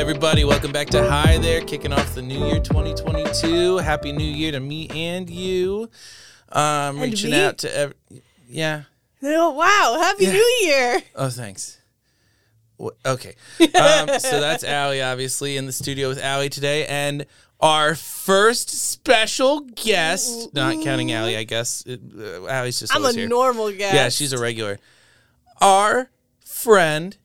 everybody? Welcome back to Hi There, kicking off the new year 2022. Happy New Year to me and you. Um, And reaching me? out to ev- yeah. Oh wow! Happy Yeah. New Year! Oh, thanks. Okay, um, so that's Ali, obviously, in the studio with Ali today, and our first special guest, not counting Ali, I guess. Uh, Ali's just I'm a here. normal guy. Yeah, she's a regular. Our friend,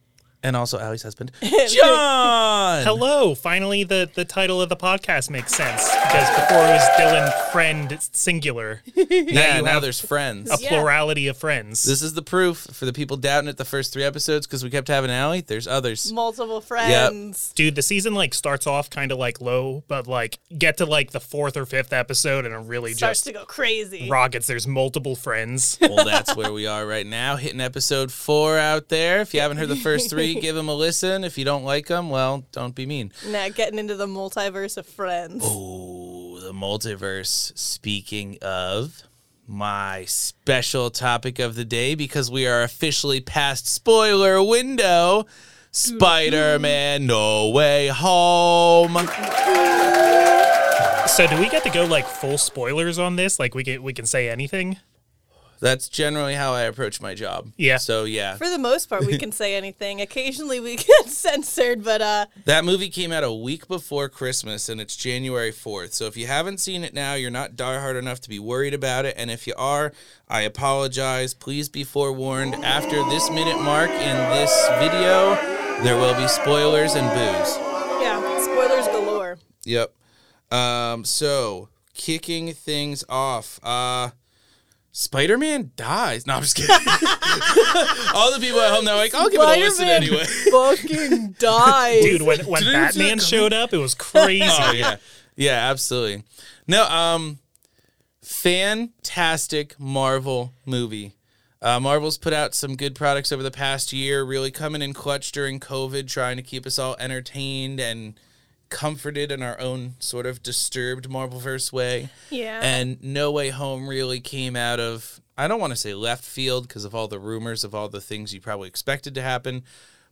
and also Ali's husband, Jon. Hello. Finally, the, the title of the podcast makes sense because before it was Dylan Friend Singular, Yeah, you now there's friends. a Yeah. plurality of friends. This is the proof for the people doubting it the first three episodes because we kept having Ali. There's others. multiple friends. Dude, the season like starts off kind of like low, but like get to like the fourth or fifth episode and it really Starts just to go crazy. rockets. There's multiple friends. Well, that's where we are right now, hitting episode four out there. If you haven't heard the first three, give them a listen. If you don't like them, well, don't be mean. Now getting into the multiverse of friends. Oh, the multiverse. Speaking of my special topic of the day, because we are officially past spoiler window. Spider Man No Way Home. so do we get to go like full spoilers on this? Like we can we can say anything? That's generally how I approach my job. Yeah. So, yeah. For the most part, we can say anything. Occasionally, we get censored, but uh, That movie came out a week before Christmas and it's January 4th. So if you haven't seen it now, you're not diehard enough to be worried about it. And if you are, I apologize. Please be forewarned. After this minute mark in this video, there will be spoilers and booze. yeah, spoilers galore. Yep. Um, so kicking things off. Uh Spider-Man dies. No, I'm just kidding. All the people at home, they're like, I'll give it a listen Spider-Man anyway. fucking dies. Dude, when when Did anyone see Batman that showed up, it was crazy. oh yeah, yeah, absolutely. No, um, fantastic Marvel movie. Uh, Marvel's put out some good products over the past year, really coming in clutch during COVID, trying to keep us all entertained and comforted in our own sort of disturbed Marvelverse way. Yeah. And No Way Home really came out of, I don't want to say left field because of all the rumors of all the things you probably expected to happen,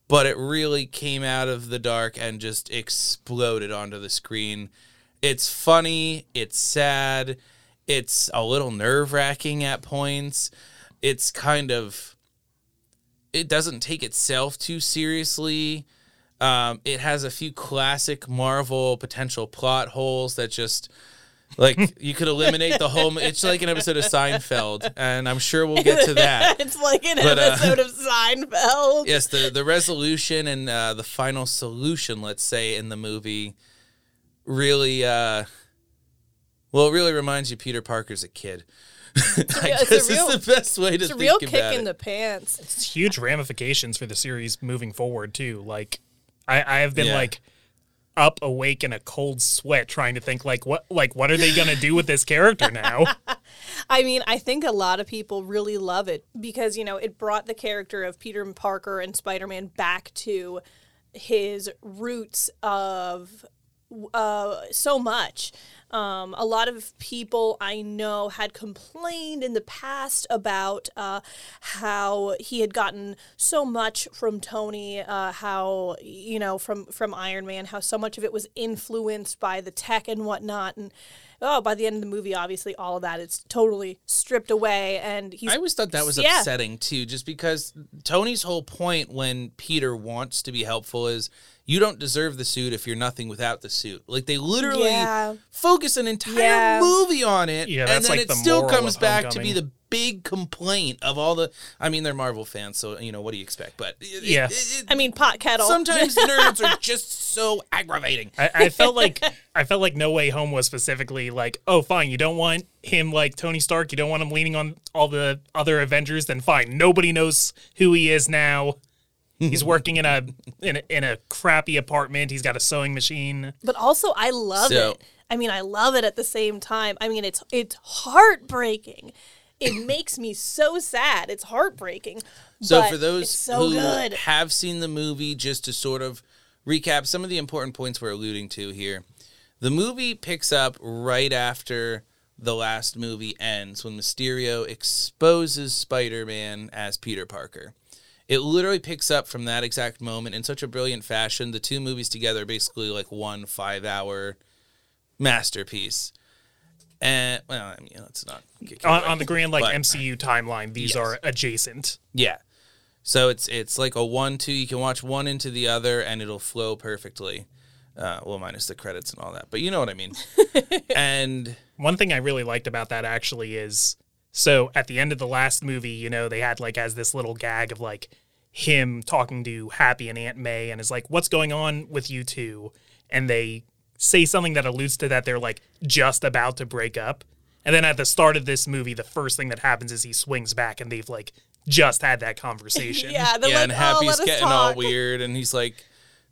but it really came out of the dark and just exploded onto the screen. It's funny, it's sad, it's a little nerve wracking at points. It's kind of, it doesn't take itself too seriously. Um, it has a few classic Marvel potential plot holes that just like you could eliminate the whole. It's like an episode of Seinfeld, and I'm sure we'll get to that. it's like an But, uh, episode of Seinfeld. Yes, the the resolution and uh, the final solution, let's say, in the movie, really, uh, well, it really reminds you Peter Parker's a kid. I Yeah, it's a real- is the best way to It's a think real about kick it. in the pants. It's huge ramifications for the series moving forward too. Like I, I have been Yeah. like up awake in a cold sweat trying to think like what like what are they gonna do with this character now? I mean, I think a lot of people really love it because, you know, it brought the character of Peter Parker and Spider Man back to his roots of uh, so much. Um, a lot of people I know had complained in the past about uh, how he had gotten so much from Tony, uh, how you know from from Iron Man, how so much of it was influenced by the tech and whatnot, and oh, by the end of the movie, obviously all of that is totally stripped away, and he's I always thought that was Yeah. upsetting too, just because Tony's whole point when Peter wants to be helpful is you don't deserve the suit if you're nothing without the suit. Like they literally Yeah. focus an entire Yeah. movie on it, Yeah, and then like it the still comes back to be the big complaint of all the. I mean, they're Marvel fans, so you know what do you expect? But it- Yeah. it- it- I mean, pot kettle. sometimes nerds are just so aggravating. I, I felt like I felt like No Way Home was specifically like, oh, fine, you don't want him like Tony Stark, you don't want him leaning on all the other Avengers, then fine. Nobody knows who he is now. He's working in a in a, in a crappy apartment. He's got a sewing machine. But also, I love So- it. I mean, I love it at the same time. I mean, it's it's heartbreaking. It makes me so sad. It's heartbreaking. So but for those it's so who good. have seen the movie, just to sort of recap some of the important points we're alluding to here, the movie picks up right after the last movie ends when Mysterio exposes Spider-Man as Peter Parker. It literally picks up from that exact moment in such a brilliant fashion. The two movies together are basically like one five hour masterpiece. And well, I mean, let's not get On, on the grand like But- MCU timeline, these Yes. are adjacent. Yeah. So it's it's like a one two. You can watch one into the other, and it'll flow perfectly. Uh, well, minus the credits and all that, but you know what I mean. and One thing I really liked about that actually is so at the end of the last movie, you know, they had like as this little gag of like him talking to Happy and Aunt May and is like, What's going on with you two? And they say something that alludes to that they're like just about to break up. And then at the start of this movie, the first thing that happens is he swings back and they've like just had that conversation. Yeah, they're yeah, like, and oh, Happy's let us getting all weird, and he's like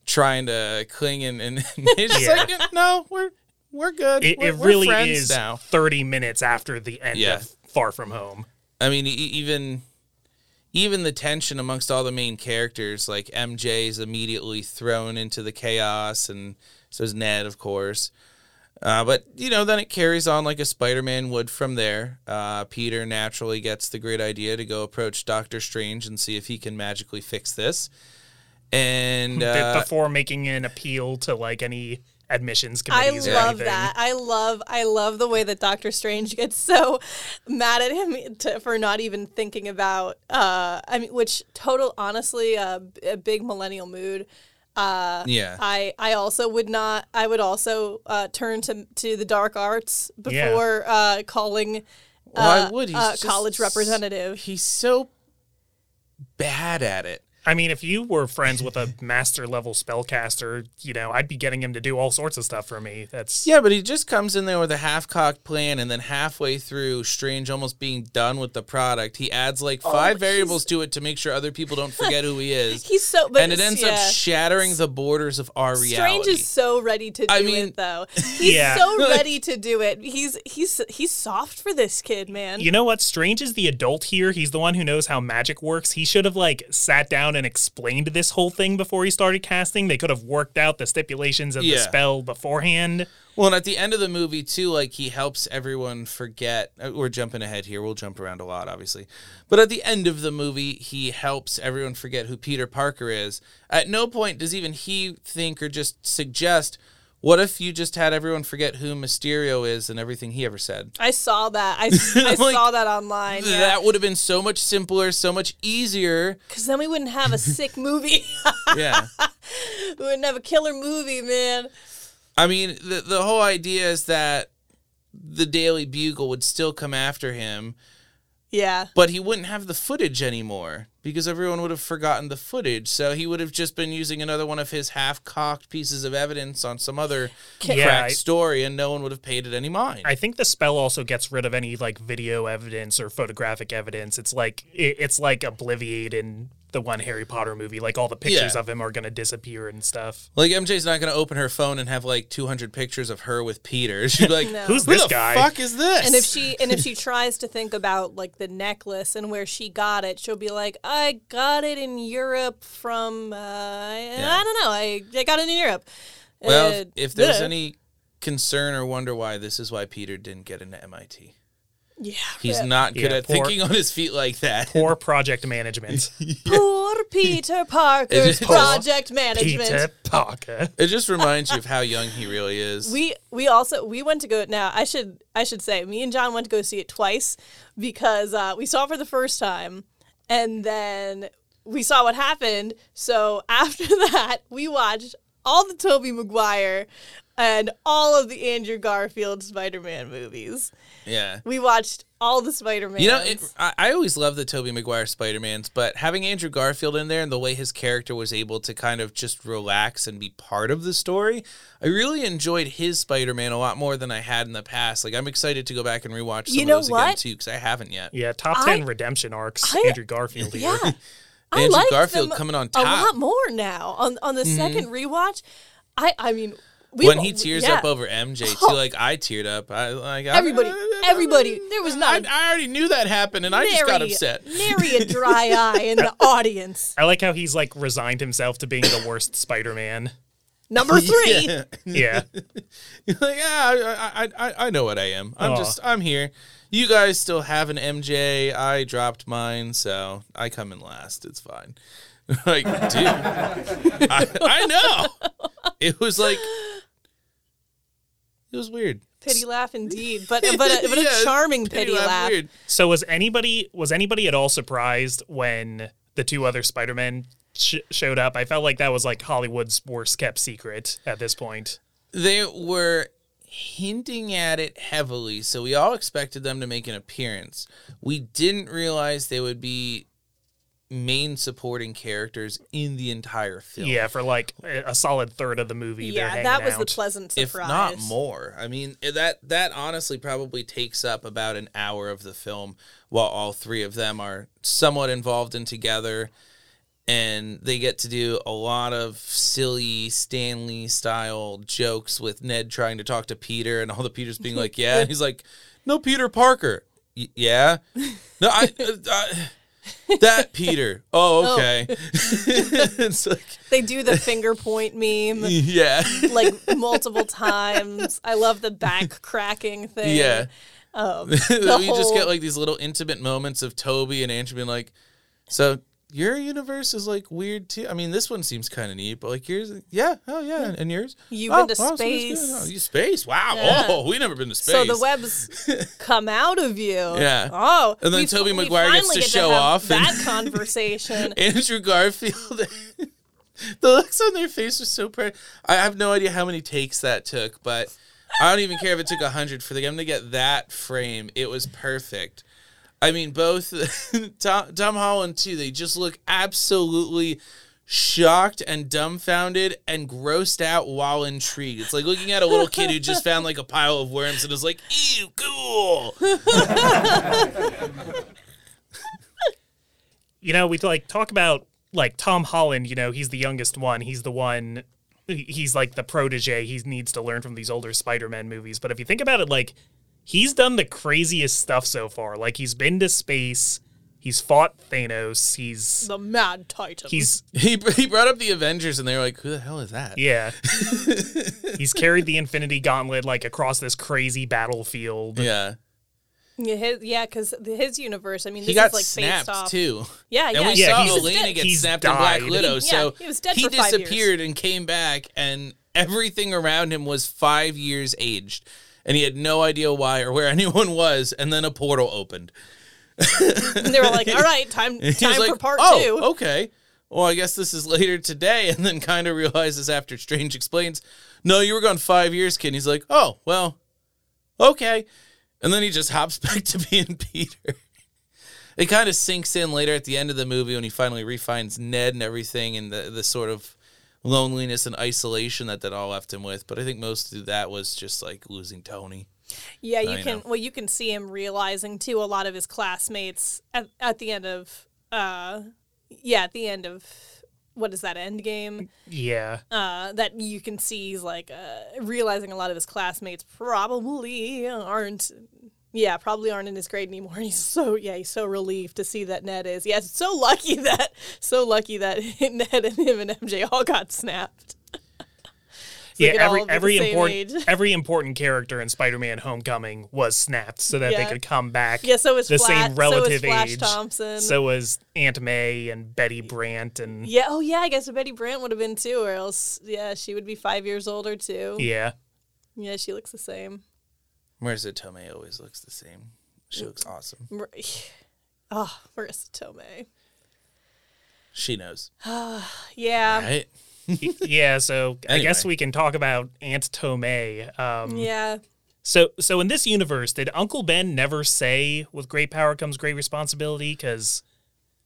trying to cling, and, and he's just Yeah. like, "No, we're we're good. It, we're, it we're really is now." 30 minutes after the end Yeah. of Far From Home. I mean, e- even even the tension amongst all the main characters, like MJ is immediately thrown into the chaos, and so is Ned, of course. Uh, but you know, then it carries on like a Spider-Man would from there. Uh, Peter naturally gets the great idea to go approach Doctor Strange and see if he can magically fix this. And uh, before making an appeal to like any admissions I committees or love anything. that. I love I love the way that Doctor Strange gets so mad at him to, for not even thinking about uh I mean which total honestly uh, b- a big millennial mood. Uh yeah, I I also would not I would also uh turn to to the dark arts Yeah. before uh calling well, uh, would. he? uh, college representative. He's so bad at it. I mean, if you were friends with a master level spellcaster, you know, I'd be getting him to do all sorts of stuff for me. That's Yeah, but he just comes in there with a half cocked plan, and then halfway through, Strange almost being done with the product, he adds like oh, five variables to it to make sure other people don't forget who he is. He's so but and it ends yeah. up shattering the borders of our Strange reality. Strange is so ready to do I mean- it though. He's Yeah. so ready to do it. He's he's he's soft for this kid, man. You know what? Strange is the adult here. He's the one who knows how magic works. He should have like sat down and explained this whole thing before he started casting. They could have worked out the stipulations of the spell beforehand. Well, and at the end of the movie too, like he helps everyone forget. uh, We're jumping ahead here. We'll jump around a lot, obviously. But at the end of the movie, he helps everyone forget who Peter Parker is. At no point does even he think or just suggest, "What if you just had everyone forget who Mysterio is and everything he ever said?" I saw that. I, I Like, saw that online. Yeah. That would have been so much simpler, so much easier. Because then we wouldn't have a sick movie. Yeah. we wouldn't have a killer movie, man. I mean, the the whole idea is that the Daily Bugle would still come after him, Yeah. but he wouldn't have the footage anymore because everyone would have forgotten the footage. So he would have just been using another one of his half-cocked pieces of evidence on some other Yeah, cracked I- story, and no one would have paid it any mind. I think the spell also gets rid of any like video evidence or photographic evidence. It's like it, it's like Obliviate in the one Harry Potter movie. Like all the pictures Yeah. of him are gonna disappear and stuff. like MJ's not going to open her phone and have like 200 pictures of her with Peter. She'd be like, No. Who's "Who this the guy?" fuck is this?" And if she and if she tries to think about like the necklace and where she got it, she'll be like, "I got it in Europe from uh, I don't know. I I got it in Europe." well, Uh, if, if there's ugh. any concern or wonder why, this is why Peter didn't get into MIT. Yeah, He's yeah. not good Yeah, at poor- thinking on his feet like that. Poor project management. poor Peter Parker's It is- project management. Peter Parker. It just reminds you of how young he really is. We we also we went to go now. I should I should say me and Jon went to go see it twice because uh, we saw it for the first time and then we saw what happened. So after that, we watched all the Tobey Maguire and all of the Andrew Garfield Spider-Man movies. yeah. We watched all the Spider-Man. You know, it, I, I always love the Tobey Maguire Spider-Mans, but having Andrew Garfield in there and the way his character was able to kind of just relax and be part of the story, I really enjoyed his Spider-Man a lot more than I had in the past. Like, I'm excited to go back and rewatch some You of know those again, too, because I haven't yet. Yeah, top I- ten redemption arcs. I- Andrew Garfield here. Yeah. I Andrew liked Garfield them coming on top. a lot more now on on the mm-hmm. second rewatch. I I mean we when he tears yeah. up over MJ too, oh. like I teared up. I like I- Everybody- everybody, there was not I already knew that happened, and I just got upset. Nary a dry eye in the audience. I like how he's like resigned himself to being the worst Spider-Man. Number three. Yeah. Yeah. Like, yeah, I, I, I, I know what I am. I'm Aw. just, I'm here. You guys still have an MJ. I dropped mine, so I come in last. It's fine. like, dude, I, I know. It was like, it was weird. Pity laugh indeed, but but a, but a Yeah, charming pity, laugh. weird. So was anybody was anybody at all surprised when the two other Spider-Men sh- showed up? I felt like that was like Hollywood's worst kept secret at this point. They were hinting at it heavily, so we all expected them to make an appearance. We didn't realize they would be main supporting characters in the entire film. Yeah, for like a a solid third of the movie. they're Yeah, that was the out. pleasant if surprise. not more. I mean, eh, that that honestly probably takes up about an hour of the film while all three of them are somewhat involved in together and they get to do a lot of silly Stanley style jokes with Ned trying to talk to Peter and all the Peters being like, "Yeah." And he's like, "No, Peter Parker." Y- yeah. No, I uh, uh, that Peter. Oh, okay. it's like, They do the finger point meme yeah. like multiple times. I love the back cracking thing. Yeah. Um, we the just get like these little intimate moments of Tobey and Andrew being like, "So your universe is like weird too." I mean, this one seems kind of neat, but like yours, yeah, oh yeah, and yours. You've oh, been to wow, so space. Oh, you space? Wow. Yeah. Oh, we never been to space. So the webs come out of you. Yeah. Oh. And then Tobey Maguire gets to get show have off and- that conversation. Andrew Garfield. the looks on their face were so pretty. I have no idea how many takes that took, but I don't even care if it took a hundred for them to get that frame. It was perfect. I mean, both Tom, Tom Holland too. They just look absolutely shocked and dumbfounded and grossed out while intrigued. It's like looking at a little kid who just found like a pile of worms and is like, "Ew, cool." you know, we like talk about like Tom Holland, you know, he's the youngest one. He's the one he's like the protege. He needs to learn from these older Spider-Man movies. But if you think about it like he's done the craziest stuff so far. Like he's been to space, he's fought Thanos, he's the Mad Titan. he's He he brought up the Avengers and they were like, "Who the hell is that?" yeah. he's carried the Infinity Gauntlet like across this crazy battlefield. Yeah. yeah, his, yeah, because his universe. I mean, He this got is like snapped based off. too. Yeah, And yeah. we Yeah, saw he's- Elena dead. get he's snapped in Black died. Widow. He- so yeah, he was dead he for five years. disappeared and came back, and everything around him was five years aged, and he had no idea why or where anyone was. And then a portal opened. And they were like, "All right, time time like, for part oh, two. okay. Well, I guess this is later today, and then kind of realizes after Strange explains, "No, you were gone five years, kid." And he's like, "Oh, well, okay," and then he just hops back to being Peter. It kind of sinks in later at the end of the movie when he finally refines Ned and everything, and the the sort of loneliness and isolation that that all left him with. But I think most of that was just like losing Tony. Yeah, you I can. know. Well, you can see him realizing too. A lot of his classmates at, at the end of, uh, yeah, at the end of what is that end game? Yeah. Uh, that you can see he's like uh, realizing a lot of his classmates probably aren't. Yeah, probably aren't in his grade anymore. And he's so yeah, he's so relieved to see that Ned is. Yeah, so lucky that so lucky that Ned and him and MJ all got snapped. So yeah, they could all every every important age. every important character in Spider-Man: Homecoming was snapped so that they could come back. Yeah, so was the Flash, same so was relative Flash age. Thompson. So was Aunt May and Betty Brant and Yeah. Oh, yeah. I guess Betty Brant would have been too, or else, yeah, she would be five years older too. yeah. Yeah, she looks the same. Marisa Tomei always looks the same. She looks awesome. Mar- Oh, Marisa Tomei. She knows, Yeah. right? yeah, so I guess we can talk about Aunt Tomei. Um, Yeah. So, so in this universe, did Uncle Ben never say, "With great power comes great responsibility"? Because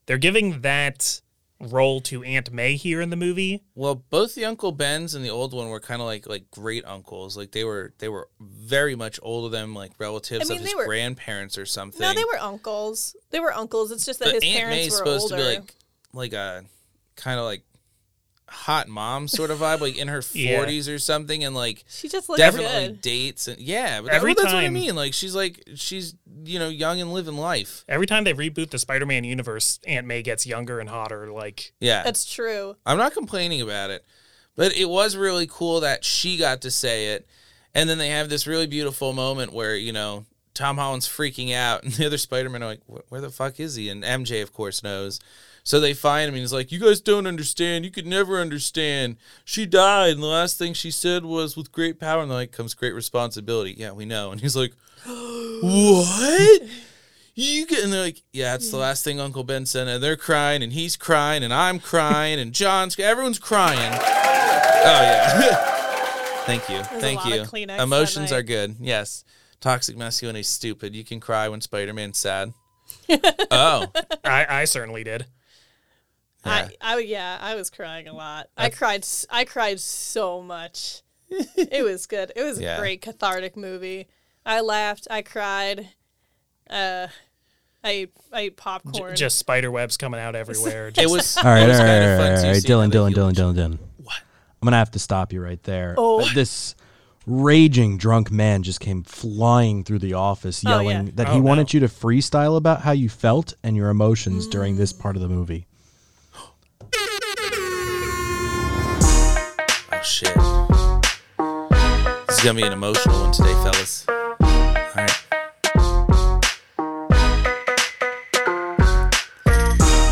they're giving that role to Aunt May here in the movie. Well, both the Uncle Bens and the old one were kind of like like great uncles. Like they were they were very much older than like relatives I mean, of his were- grandparents or something. No, they were uncles. They were uncles. It's just that But his Aunt parents May's were supposed older. to be like like a kind of like hot mom sort of vibe, like in her Yeah. forties or something, and like she just looks definitely good. dates and yeah. But Every that, that's what I mean. Like she's like she's you know young and living life. Every time they reboot the Spider-Man universe, Aunt May gets younger and hotter. Like, Yeah, That's true. I'm not complaining about it, But it was really cool that she got to say it. And then they have this really beautiful moment where, you know, Tom Holland's freaking out and the other Spider-Man are like, where the fuck is he? And MJ, of course, knows. So they find him and he's like, you guys don't understand. You could never understand. She died. And the last thing she said was, with great power. And they're like, comes great responsibility. Yeah, we know. And he's like, what? You get, and they're like, yeah, it's the last thing Uncle Ben said. And they're crying, and he's crying, and I'm crying, and Jon's, everyone's crying. Oh, yeah. Thank you. a Thank lot you. of Emotions are good. Yes. Toxic masculinity is stupid. You can cry when Spider Man's sad. oh. I, I certainly did. Yeah. I, I yeah, I was crying a lot. I cried. s- I cried so much. it was good. It was Yeah. a great cathartic movie. I laughed. I cried. Uh, I ate, I ate J- popcorn. just spider webs coming out everywhere. It Just, was, All right, it was right, kind all of right, fun all too, right. seeing how Dylan, Dylan, Dylan, Dylan, Dylan. What? I'm gonna have to stop you right there. Oh. Uh, This raging drunk man just came flying through the office, Oh, yelling yeah. that Oh, he no. wanted you to freestyle about how you felt and your emotions during this part of the movie. To be an emotional one today, fellas. All right.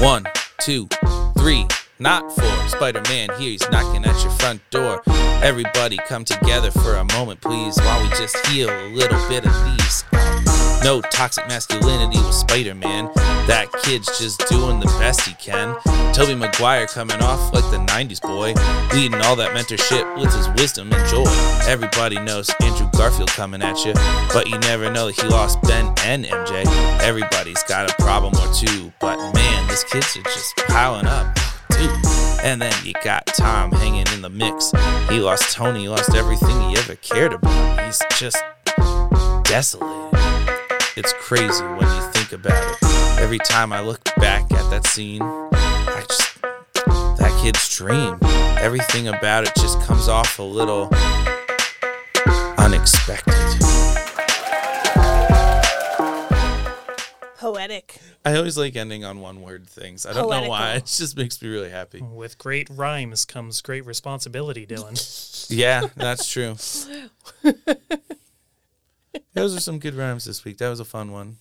One, two, three, not four. Spider Man here, he's knocking at your front door. Everybody come together for a moment, please, while we just heal a little bit of these. No toxic masculinity with Spider Man. That kid's just doing the best he can. Tobey Maguire coming off like the 90s boy, leading all that mentorship with his wisdom and joy. Everybody knows Andrew Garfield coming at you, but you never know that he lost Ben and MJ. Everybody's got a problem or two, but man, these kids are just piling up. And then you got Tom hanging in the mix. He lost Tony, lost everything he ever cared about. He's just desolated. It's crazy when you think about it. Every time I look back at that scene, I just that kid's dream. Everything about it just comes off a little unexpected. Poetic. I always like ending on one word things. I don't know why. It just makes me really happy. with great rhymes comes great responsibility, Dylan. Yeah, that's true. Those are some good rhymes this week. That was a fun one.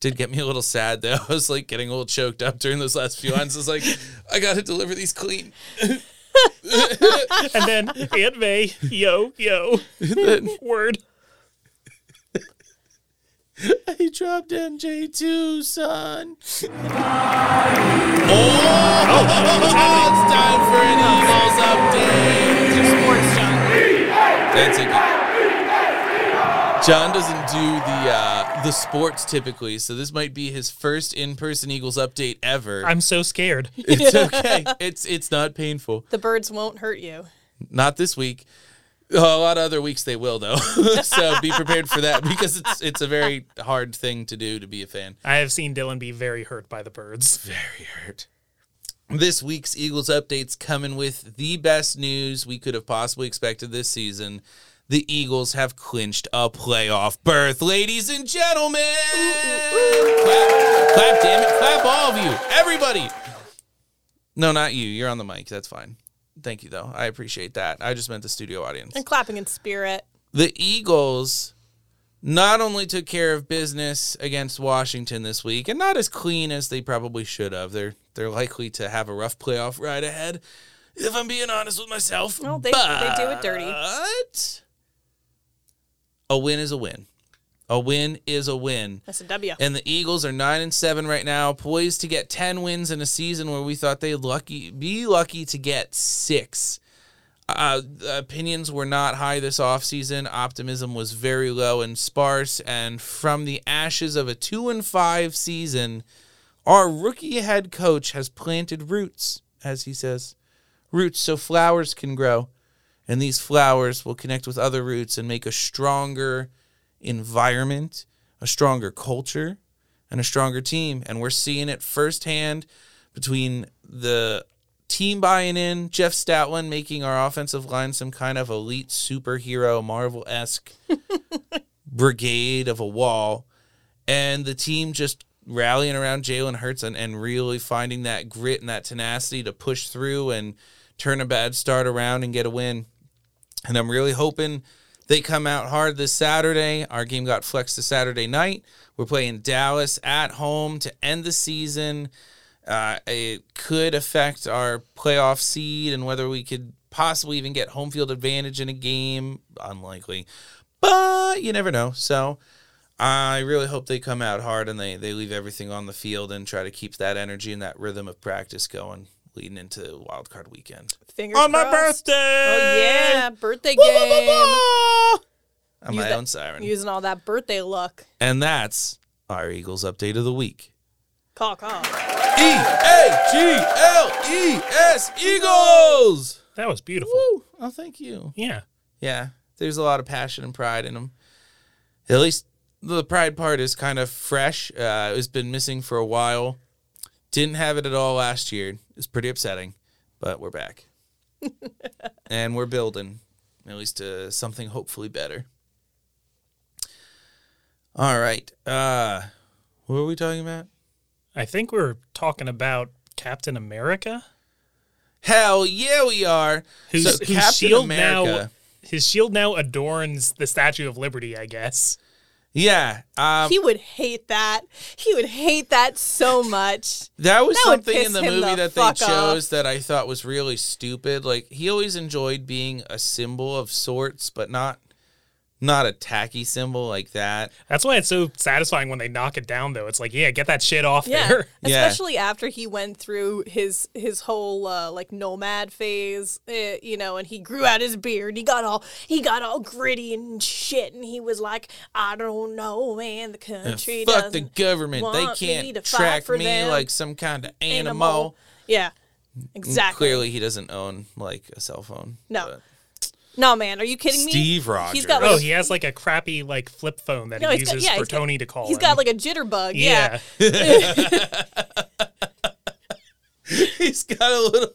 Did get me a little sad though. I was like getting a little choked up during those last few lines. I was like, I gotta deliver these clean. and then Aunt May, yo, yo, word. He dropped MJ too, son. Oh, it's time for an Eagles update. Sports Jon. That's a good. Jon doesn't do the uh, the sports typically, so this might be his first in-person Eagles update ever. I'm so scared. it's okay. It's it's not painful. The birds won't hurt you. Not this week. A lot of other weeks they will though. so be prepared for that because it's it's a very hard thing to do to be a fan. I have seen Dylan be very hurt by the birds. Very hurt. This week's Eagles updates coming with the best news we could have possibly expected this season. The Eagles have clinched a playoff berth, ladies and gentlemen. Clap, clap, damn it. Clap, all of you. Everybody. No, not you. You're on the mic. That's fine. Thank you, though. I appreciate that. I just meant the studio audience. And clapping in spirit. The Eagles not only took care of business against Washington this week, and not as clean as they probably should have. They're they're likely to have a rough playoff ride ahead, if I'm being honest with myself. Well, they- they do it dirty. But a win is a win. A win is a win. That's a W. And the Eagles are nine and seven right now, poised to get ten wins in a season where we thought they'd lucky be lucky to get six. Uh, the opinions were not high this offseason. Optimism was very low and sparse. And from the ashes of a two and five season, our rookie head coach has planted roots, as he says, roots so flowers can grow. And these flowers will connect with other roots and make a stronger environment, a stronger culture, and a stronger team. And we're seeing it firsthand between the team buying in, Jeff Stoutland making our offensive line some kind of elite superhero, Marvel esque brigade of a wall, and the team just rallying around Jalen Hurts and, and really finding that grit and that tenacity to push through and turn a bad start around and get a win. And I'm really hoping they come out hard this Saturday. Our game got flexed to Saturday night. We're playing Dallas at home to end the season. Uh, it could affect our playoff seed and whether we could possibly even get home field advantage in a game. Unlikely, but you never know. So I really hope they come out hard and they, they leave everything on the field and try to keep that energy and that rhythm of practice going leading into wild card weekend. Fingers on my birthday. Oh yeah, birthday game. I'm Use my that- own siren. Using all that birthday luck. and that's our Eagles update of the week. Call, call. E A G L E S Eagles. That was beautiful. Woo. Oh, thank you. Yeah. Yeah, there's a lot of passion and pride in them. At least the pride part is kind of fresh. Uh, it's been missing for a while. Didn't have it at all last year. It's pretty upsetting, but we're back, and we're building at least to something hopefully better. All right. Uh, what were we talking about? I think we're talking about Captain America, Hell yeah, we are. whose, so whose Captain shield America. now his shield now adorns the Statue of Liberty. I guess. Yeah. Um, he would hate that. He would hate that so much. That was That something in the movie the that they chose that I thought was really stupid. Like he always enjoyed being a symbol of sorts, but not not a tacky symbol like that. That's why it's so satisfying when they knock it down. Though it's like, yeah, get that shit off Yeah, there. Yeah. especially after he went through his his whole uh, like nomad phase, uh, you know, and he grew out his beard. He got all he got all gritty and shit, and he was like, "I don't know, man. The And country fuck the government. They can't to fight track for me them. like some kind of animal. animal." Yeah, And exactly. Clearly, he doesn't own like a cell phone. No. but- No, man, are you kidding me? Steve He's Rogers. got like Oh, he has like a crappy like flip phone that No, he he's got- uses yeah, for he's got- Tony to call. He's him. got like a jitterbug. Yeah. yeah. He's got a little,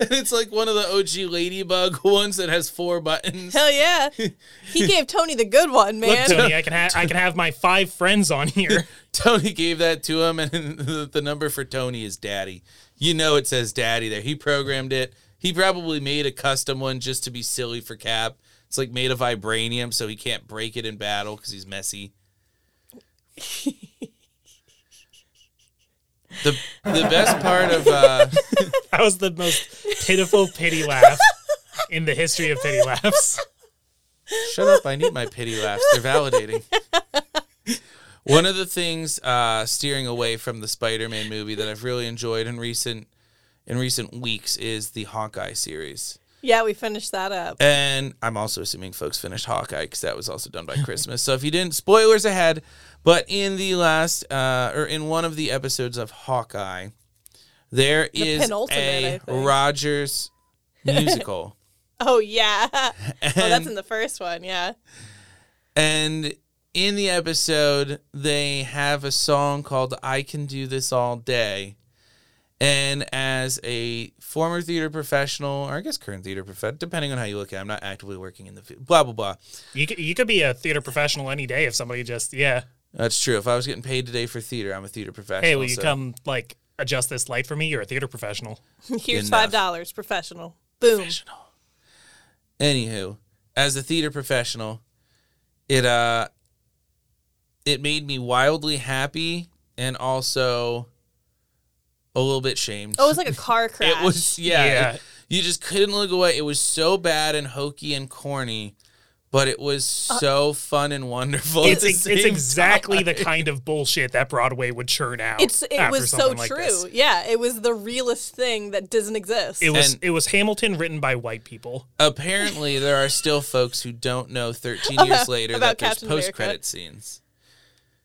and it's like one of the OG Ladybug ones that has four buttons. Hell yeah. He gave Tony the good one, Look, man. Tony, I can have I can have my five friends on here. Tony gave that to him, and the, the number for Tony is Daddy. You know it says Daddy there. He programmed it. He probably made a custom one just to be silly for Cap. It's like made of vibranium, so he can't break it in battle because he's messy. the the best part of uh, That was the most pitiful pity laugh in the history of pity laughs. Shut up! I need my pity laughs. They're validating. One of the things uh, steering away from the Spider-Man movie that I've really enjoyed in recent in recent weeks is the Hawkeye series. Yeah, we finished that up. And I'm also assuming folks finished Hawkeye because that was also done by Christmas. so if you didn't, spoilers ahead. But in the last, uh, or in one of the episodes of Hawkeye, there is penultimate, I a. Rogers musical. Oh yeah. oh, that's in the first one. Yeah. And in the episode, they have a song called I Can Do This All Day. And as a former theater professional, or I guess current theater professional, depending on how you look at it, I'm not actively working in the field, blah, blah, blah. You could, you could be a theater professional any day if somebody just yeah. That's true. If I was getting paid today for theater, I'm a theater professional. Hey, will you so- come like adjust this light for me? You're a theater professional. Here's Enough. five dollars, professional. Boom. Professional. Anywho, as a theater professional, it uh it made me wildly happy and also a little bit shamed. Oh, it was like a car crash. It was yeah. Yeah. it- you just couldn't look away. It was so bad and hokey and corny, but it was uh, so fun and wonderful. at It's the ex- same it's exactly the kind of bullshit that Broadway would churn out. It's it after was so like true. this. yeah, it was the realest thing that doesn't exist. It was And- it was Hamilton written by white people. Apparently, there are still folks who don't know 13 years later about that there's Captain America. post credit scenes.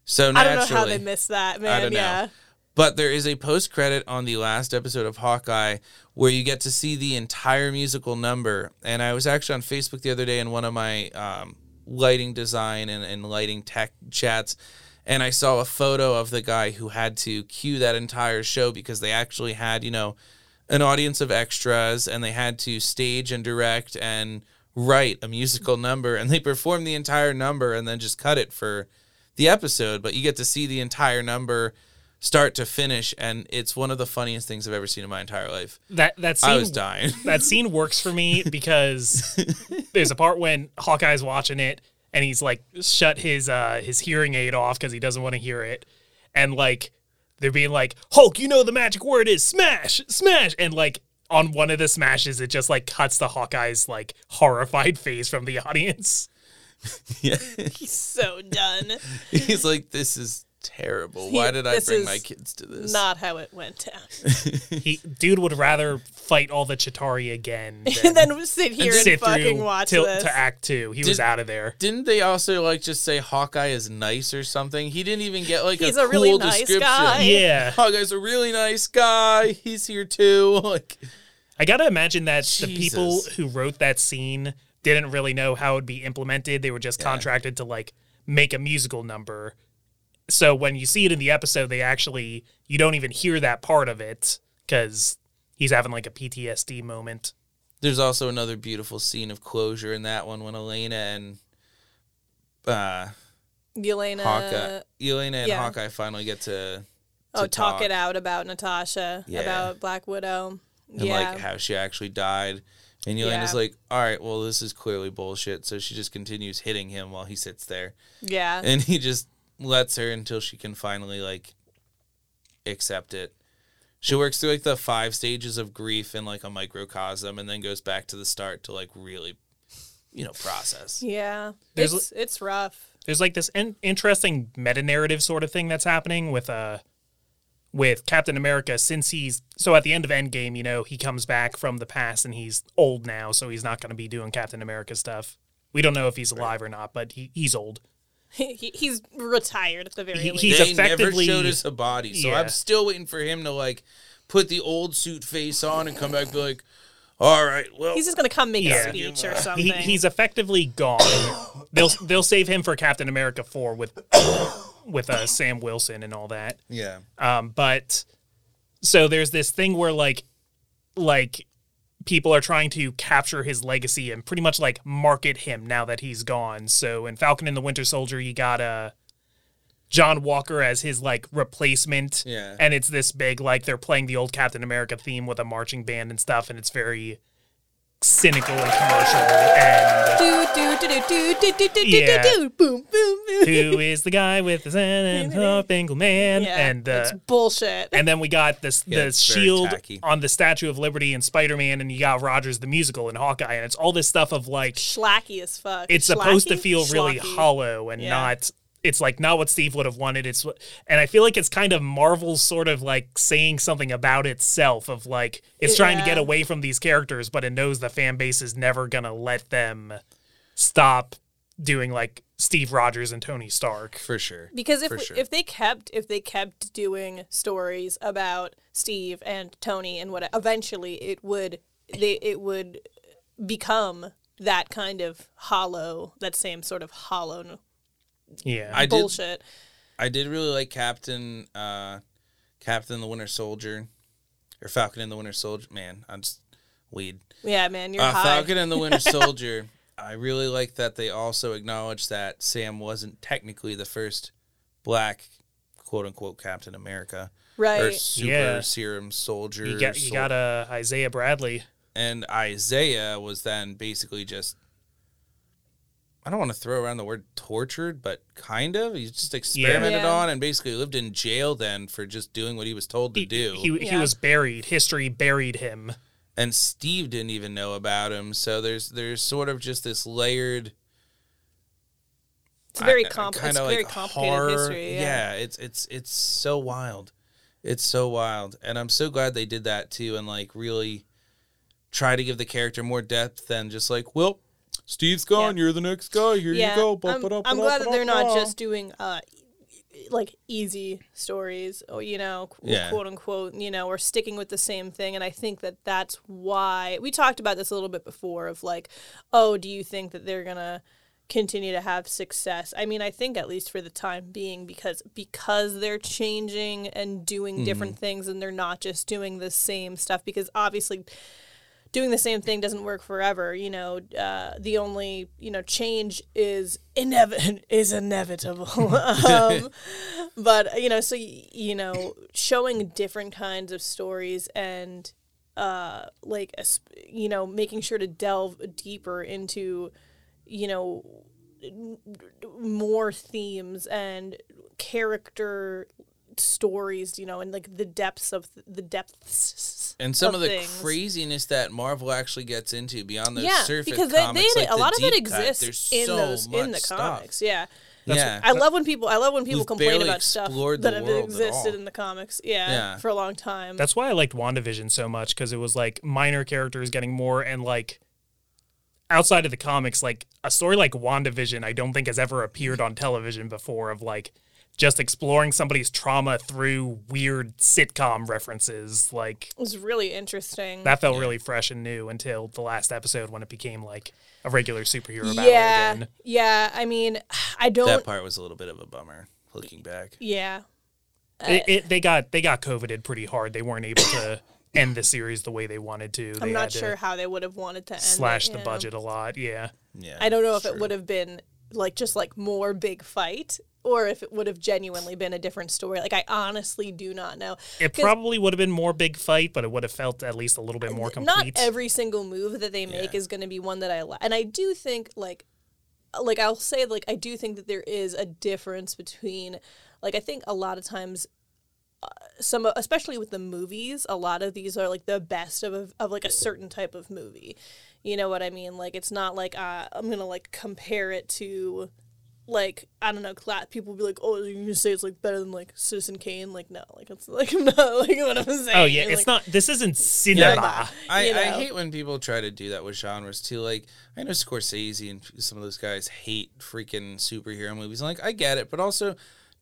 So naturally, I don't know how they missed that, man. don't know. But there is a post credit on the last episode of Hawkeye where you get to see the entire musical number. And I was actually on Facebook the other day in one of my um, lighting design and, and lighting tech chats. And I saw a photo of the guy who had to cue that entire show because they actually had, you know, an audience of extras and they had to stage and direct and write a musical number. And they performed the entire number and then just cut it for the episode. But you get to see the entire number start to finish, and it's one of the funniest things I've ever seen in my entire life. That that scene I was dying. that scene works for me because there's a part when Hawkeye's watching it and he's like shut his uh his hearing aid off because he doesn't want to hear it, and like they're being like Hulk, you know the magic word is smash, smash, and like on one of the smashes it just like cuts the Hawkeye's like horrified face from the audience. yeah. He's so done. He's like, this is terrible. Why did I This bring is my kids to this? Not how it went down. He dude would rather fight all the Chitauri again than and then sit here and, sit fucking through watch till, this. to Act Two. He was Did- out of there. Didn't they also like just say Hawkeye is nice or something? He didn't even get like He's a, a really cool nice description. guy. Yeah. Hawkeye's a really nice guy. He's here too. Like I gotta imagine that the people Jesus. who wrote that scene didn't really know how it would be implemented. They were just contracted to like make a musical number. So when you see it in the episode, they actually you don't even hear that part of it because he's having like a PTSD moment. there's also another beautiful scene of closure in that one when Elena and uh Yelena. Hawkeye Elena and yeah. Hawkeye finally get to, oh, to talk, it out about Natasha, Yeah. about Black Widow. and yeah. like how she actually died. And Elena's Yeah. like, all right, well, this is clearly bullshit. So she just continues hitting him while he sits there. yeah. And he just lets her until she can finally, like, accept it. She works through, like, the five stages of grief in, like, a microcosm and then goes back to the start to, like, really, you know, process. yeah. There's- It's, it's rough. There's like this in- interesting meta narrative sort of thing that's happening with uh with Captain America since he's so at the end of Endgame, you know, he comes back from the past and he's old now, so he's not going to be doing Captain America stuff. We don't know if he's alive or not, but he, he's old. he, he's retired at the very He- least. he's they never showed us a body. So Yeah. I'm still waiting for him to, like, put the old suit face on and come back and be like, all right, well, He's just gonna come make Yeah. a speech or something. He, he's effectively gone. they'll they'll save him for Captain America 4 with with uh, Sam Wilson and all that. yeah. Um, but so there's this thing where like like people are trying to capture his legacy and pretty much like market him now that he's gone. So in Falcon and the Winter Soldier, you got uh, John Walker as his like replacement. Yeah. And it's this big like they're playing the old Captain America theme with a marching band and stuff, and it's very cynical and commercial and yeah. boom boom boom. Who is the guy with the Zen and Bengal man? Yeah, and uh, it's bullshit. And then we got this yeah, the shield on the Statue of Liberty and Spider Man, and you got Rogers the musical and Hawkeye, and it's all this stuff of like slacky as fuck. It's Schlacky? supposed to feel Schlacky. really hollow and yeah. not it's like not what Steve would have wanted. It's what, and I feel like it's kind of Marvel sort of like saying something about itself of like it's trying to get away from these characters, but it knows the fan base is never gonna let them stop doing like Steve Rogers and Tony Stark. For sure. Because if For sure. if they kept if they kept doing stories about Steve and Tony and what eventually it would they it would become that kind of hollow that same sort of hollow Yeah, I did bullshit. I did really like Captain uh Captain the Winter Soldier or Falcon and the Winter Soldier. Man, I'm just weed. Yeah, man, you're Uh, high. Falcon and the Winter Soldier. I really like that they also acknowledged that Sam wasn't technically the first black quote unquote Captain America Right. or right. super Yeah. serum soldier. you got you sol- got uh, Isaiah Bradley. and Isaiah was then basically just I don't want to throw around the word tortured, but kind of. He just experimented Yeah. on and basically lived in jail then for just doing what he was told to He, do. he, he Yeah. was buried. History buried him. and Steve didn't even know about him. So there's there's sort of just this layered It's very I- I- comp- kinda very complicated horror- history. Yeah. it's it's it's so wild. It's so wild, and I'm so glad they did that too, and like really try to give the character more depth than just like, well, Steve's gone, Yeah. you're the next guy. Here Yeah, you go. I'm, I'm glad that they're not just doing uh, like easy stories, or you know, Yeah. quote unquote, you know, or sticking with the same thing. And I think that that's why we talked about this a little bit before. Of like, oh, do you think that they're gonna continue to have success? I mean, I think at least for the time being, because because they're changing and doing different things, and they're not just doing the same stuff. Because obviously. Doing the same thing doesn't work forever. You know, uh, the only you know change is inevit is inevitable. um, but you know, so you know, showing different kinds of stories and uh, like you know, making sure to delve deeper into you know more themes and character stories, you know, and like the depths of the depths and some of, the things. craziness that Marvel actually gets into beyond those yeah, surface because they, comics, they like a the lot of it deep cut, exists in so those in the stuff. comics. Yeah. yeah, I love when people I love when people complain about stuff that have existed in the comics. Yeah, Yeah. for a long time. That's why I liked WandaVision so much because it was like minor characters getting more and like outside of the comics, like a story like WandaVision, I don't think has ever appeared on television before of like just exploring somebody's trauma through weird sitcom references. Like it was really interesting. that felt really fresh and new until the last episode when it became like a regular superhero battle yeah, again. yeah. I mean, I don't. that part was a little bit of a bummer. Looking back, yeah, It, uh, it, they got they got coveted pretty hard. They weren't able to end the series the way they wanted to. They I'm had not to sure how they would have wanted to end slash it, the yeah. budget a lot. Yeah. yeah, I don't know if it would have been like just like more big fight or if it would have genuinely been a different story. Like I honestly do not know. It probably would have been more big fight, but it would have felt at least a little bit more complete. not every single move that they make Yeah. is going to be one that I like. And I do think like like I'll say like I do think that there is a difference between like I think a lot of times some especially with the movies a lot of these are like the best of a, of like a certain type of movie you know what i mean like it's not like uh, i'm gonna like compare it to like i don't know cla- people be like oh you gonna say it's like better than like citizen kane like no like it's like i'm not like what i'm saying oh yeah, it's Like, not. This isn't cinema. Yeah, I, you I hate when people try to do that with genres too. Like I know Scorsese and some of those guys hate freaking superhero movies. I'm like I get it, but also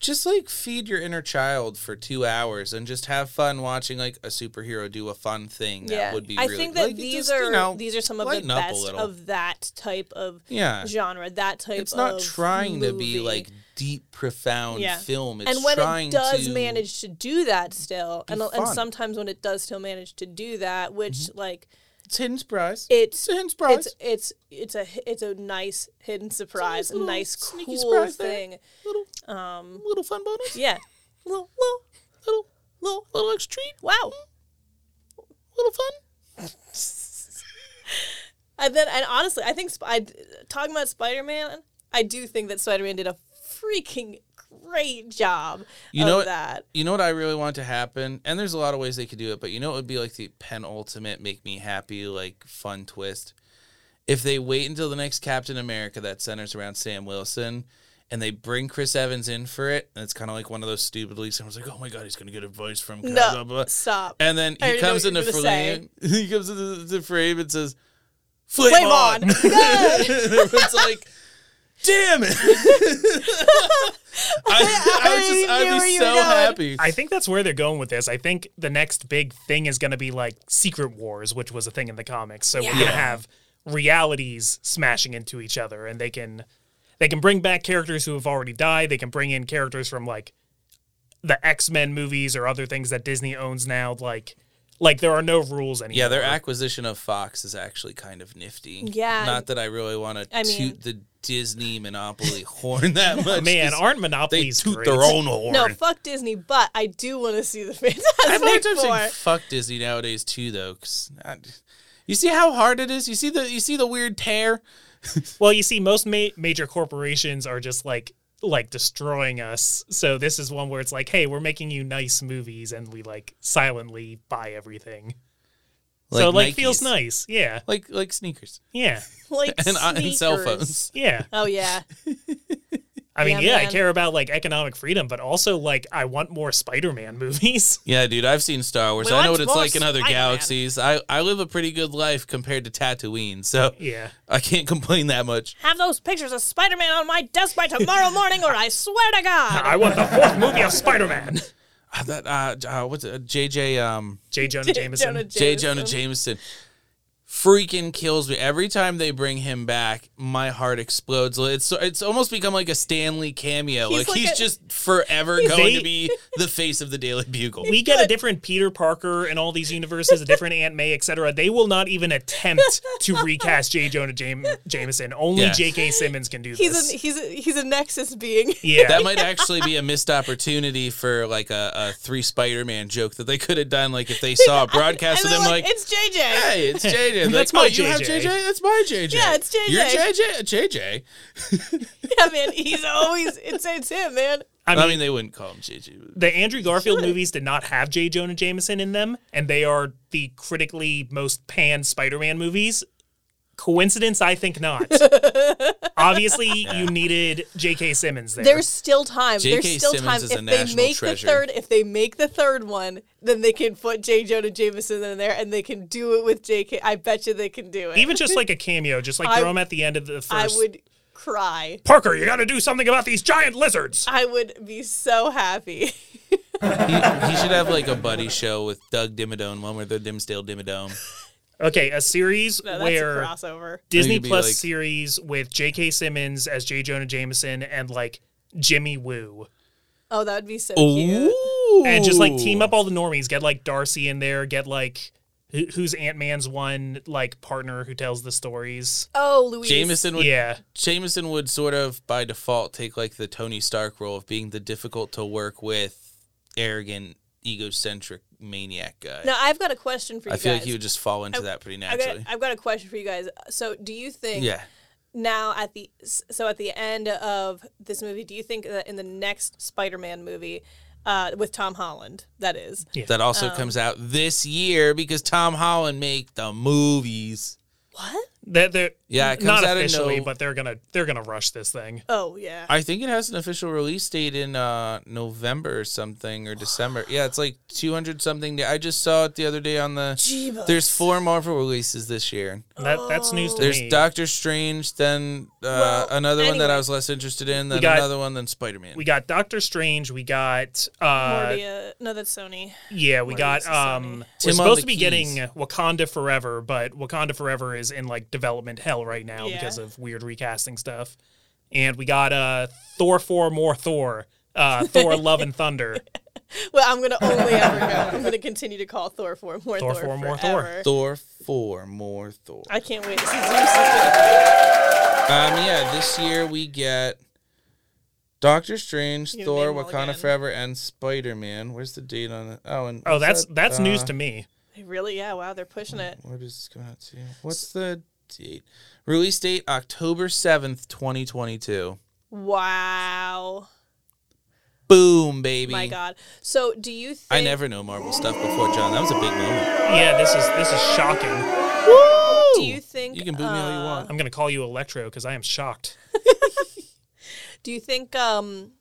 just like feed your inner child for two hours and just have fun watching like a superhero do a fun thing. That yeah would be. i really, think that like, these just, are you know, these are some of the lighten up a best of that type of Yeah. genre that type It's not trying to be like deep, profound Yeah. film. It's and when it does to manage to do that still and, and fun. Mm-hmm. sometimes when it does still manage to do that which like It's hidden surprise. it's It's a hidden surprise. it's it's it's a it's a nice hidden surprise a nice sneaky cool surprise there. thing little, um, little fun bonus. yeah little little Little, little little extra treat. wow Little fun. and then and honestly i think Sp- I, talking about spider-man i do think that spider-man did a freaking great job You know what? that You know what I really want to happen, and there's a lot of ways they could do it, but you know it would be like the penultimate make me happy, like fun twist? If they wait until the next Captain America that centers around Sam Wilson and they bring Chris Evans in for it, and it's kind of like one of those stupid leaks. Someone's like, "Oh my god, he's gonna get advice from no blah, blah." stop and then he comes into frame. He comes into the, frame and says, "Flame, Flame on!" on. everyone's like, "Damn it!" I, I was just, I I'd be so happy. I think that's where they're going with this. I think the next big thing is going to be like Secret Wars, which was a thing in the comics. So we're going to have realities smashing into each other, and they can they can bring back characters who have already died. They can bring in characters from like the X Men movies or other things that Disney owns now. Like like there are no rules anymore. Yeah, their acquisition of Fox is actually kind of nifty. Yeah. Not that I really want to I mean- toot the Disney monopoly horn that much. Man, 'cause aren't they monopolies toot great? their own horn. no fuck disney but i do want to see the I have a hard fantastic four saying fuck Disney nowadays too, though. 'cause I- you see how hard it is. You see the you see the weird tear. Well, you see, most ma- major corporations are just like like destroying us. So this is one where it's like, hey, we're making you nice movies, and we like silently buy everything. So Like like feels nice. Yeah, Like like sneakers yeah, like and, uh, and cell sneakers. phones. yeah. oh yeah I mean, Yeah, yeah, I man. care about like economic freedom, but also like I want more Spider-Man movies. Yeah, dude, I've seen Star Wars. We I know what it's like in other Spider-Man. galaxies. I, I live a pretty good life compared to Tatooine, so yeah. I can't complain that much. have those pictures of spider-man on my desk by tomorrow morning or i swear to god I want the fourth movie of Spider-Man. Uh, that uh, uh what's it? JJ um J. Jonah Jameson. Jonah J Jonah Jameson. Freaking kills me every time they bring him back. My heart explodes. It's it's almost become like a Stan Lee cameo. He's like, like he's a- just forever going They- to be the face of the Daily Bugle. We get a different Peter Parker in all these universes, a different Aunt May, etc. They will not even attempt to recast J. Jonah Jam- Jameson. Only Yeah. J.K. Simmons can do He's this. a he's a he's a Nexus being. yeah, that might actually be a missed opportunity for like a, a three Spider-Man joke that they could have done. Like if they saw a broadcast And of them them, like, it's JJ. "Hey, it's JJ." And That's like, my oh, you have JJ. JJ. That's my JJ. Yeah, it's JJ. You're JJ. JJ. Yeah, man. He's always it's it's him, man. I I mean, mean, they wouldn't call him JJ. the Andrew Garfield movies did not have J. Jonah Jameson in them, and they are the critically most panned Spider-Man movies. Coincidence? I think not. Obviously, you needed J.K. Simmons there. There's still time. J.K. There's still Simmons time. is a If they national make treasure. the third, if they make the third one, then they can put J. Jonah Jameson in there, and they can do it with J.K. I bet you they can do it. Even just like a cameo, just like I- throw him at the end of the first. I would cry. Parker, you got to do something about these giant lizards. I would be so happy. He, he should have like a buddy show with Doug Dimmadome, one where the Dimmsdale Dimmadome. Okay, a series No, that's where a crossover. Disney Maybe, Plus like- series with J.K. Simmons as J. Jonah Jameson and like Jimmy Woo, Oh, that would be so cute. and just like team up all the normies. Get like Darcy in there. Get like who- who's Ant Man's one like partner who tells the stories. Oh, Luis. Jameson would Yeah, Jameson would sort of by default take like the Tony Stark role of being the difficult to work with, arrogant, egocentric maniac guy. Now I've got a question for you I feel guys. like he would just fall into I- that pretty I've got, naturally. I've got a question for you guys. So, do you think yeah. now at the so at the end of this movie, do you think that in the next Spider-Man movie, uh, with Tom Holland, that is, That also Um, comes out this year because Tom Holland make the movies. what? That they're Yeah, it comes not out in officially, no- but they're gonna they're gonna rush this thing. Oh yeah. I think it has an official release date in uh, November or something or December. Yeah, it's like 200 something. I just saw it the other day on the. Jeebus. There's four Marvel releases this year. That that's news to There's me. There's Doctor Strange, then uh, Well, another one that I was less interested in, then got- another one, then Spider Man. we got Doctor Strange. We got uh, Mordia. No, that's Sony. Yeah, we got Morbius is Sony. um we're Tim supposed to be keys. getting Wakanda Forever, but Wakanda Forever is in like development hell right now Yeah. because of weird recasting stuff. And we got uh Thor 4 more Thor. Uh Thor Love and Thunder. Well, I'm gonna only ever go. I'm gonna continue to call Thor for more Thor Thor, for more Thor. forever. Thor four more Thor. I can't wait. This is Um, yeah, this year we get Doctor Strange, You Thor, name 'em Wakanda again. Forever, and Spider Man. Where's the date on it? Oh, and Oh, that's that? that's news Uh, to me. Really? Yeah. Wow. They're pushing it. What is this coming out to? What's the date? Release date October seventh, twenty twenty two. Wow. Boom, baby. My God. So, do you think? I never know Marvel stuff before, Jon. That was a big moment. Yeah, this is this is shocking. Do you think? You can boo me all you uh, want. I'm going to call you Electro cuz I am shocked. Do you think? Um,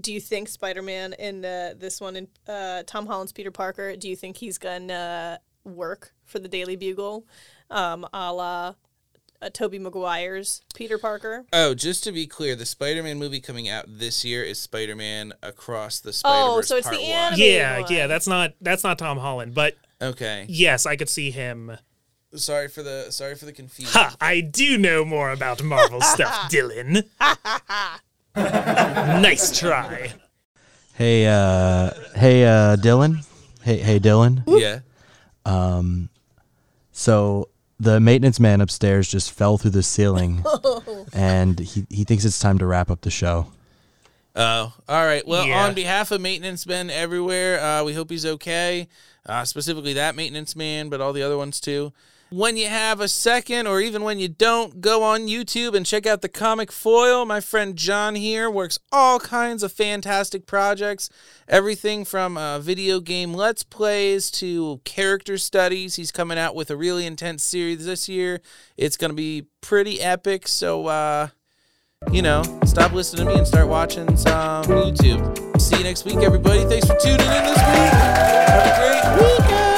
do you think Spider-Man in uh, this one in uh, Tom Holland's Peter Parker? Do you think he's gonna work for the Daily Bugle, um, a la uh, Tobey Maguire's Peter Parker? Oh, just to be clear, the Spider Man movie coming out this year is Spider Man Across the Spider Verse. Oh, so it's the part one. anime. Yeah, one. yeah, that's not that's not Tom Holland, but Okay. yes, I could see him. Sorry for the sorry for the confusion. Ha, I do know more about Marvel stuff, Dylan. nice try. Hey, uh, hey, uh, Dylan. Hey, hey, Dylan. Yeah. Um, so the maintenance man upstairs just fell through the ceiling, and he he thinks it's time to wrap up the show. Oh, all right. Well, Yeah. on behalf of maintenance men everywhere, uh, we hope he's okay. Uh, specifically that maintenance man, but all the other ones too. When you have a second, or even when you don't, go on YouTube and check out the comic foil. My friend Jon here works all kinds of fantastic projects. Everything from uh, video game let's plays to character studies. He's coming out with a really intense series this year. It's going to be pretty epic. So, uh, you know, stop listening to me and start watching some YouTube. See you next week, everybody. Thanks for tuning in this week.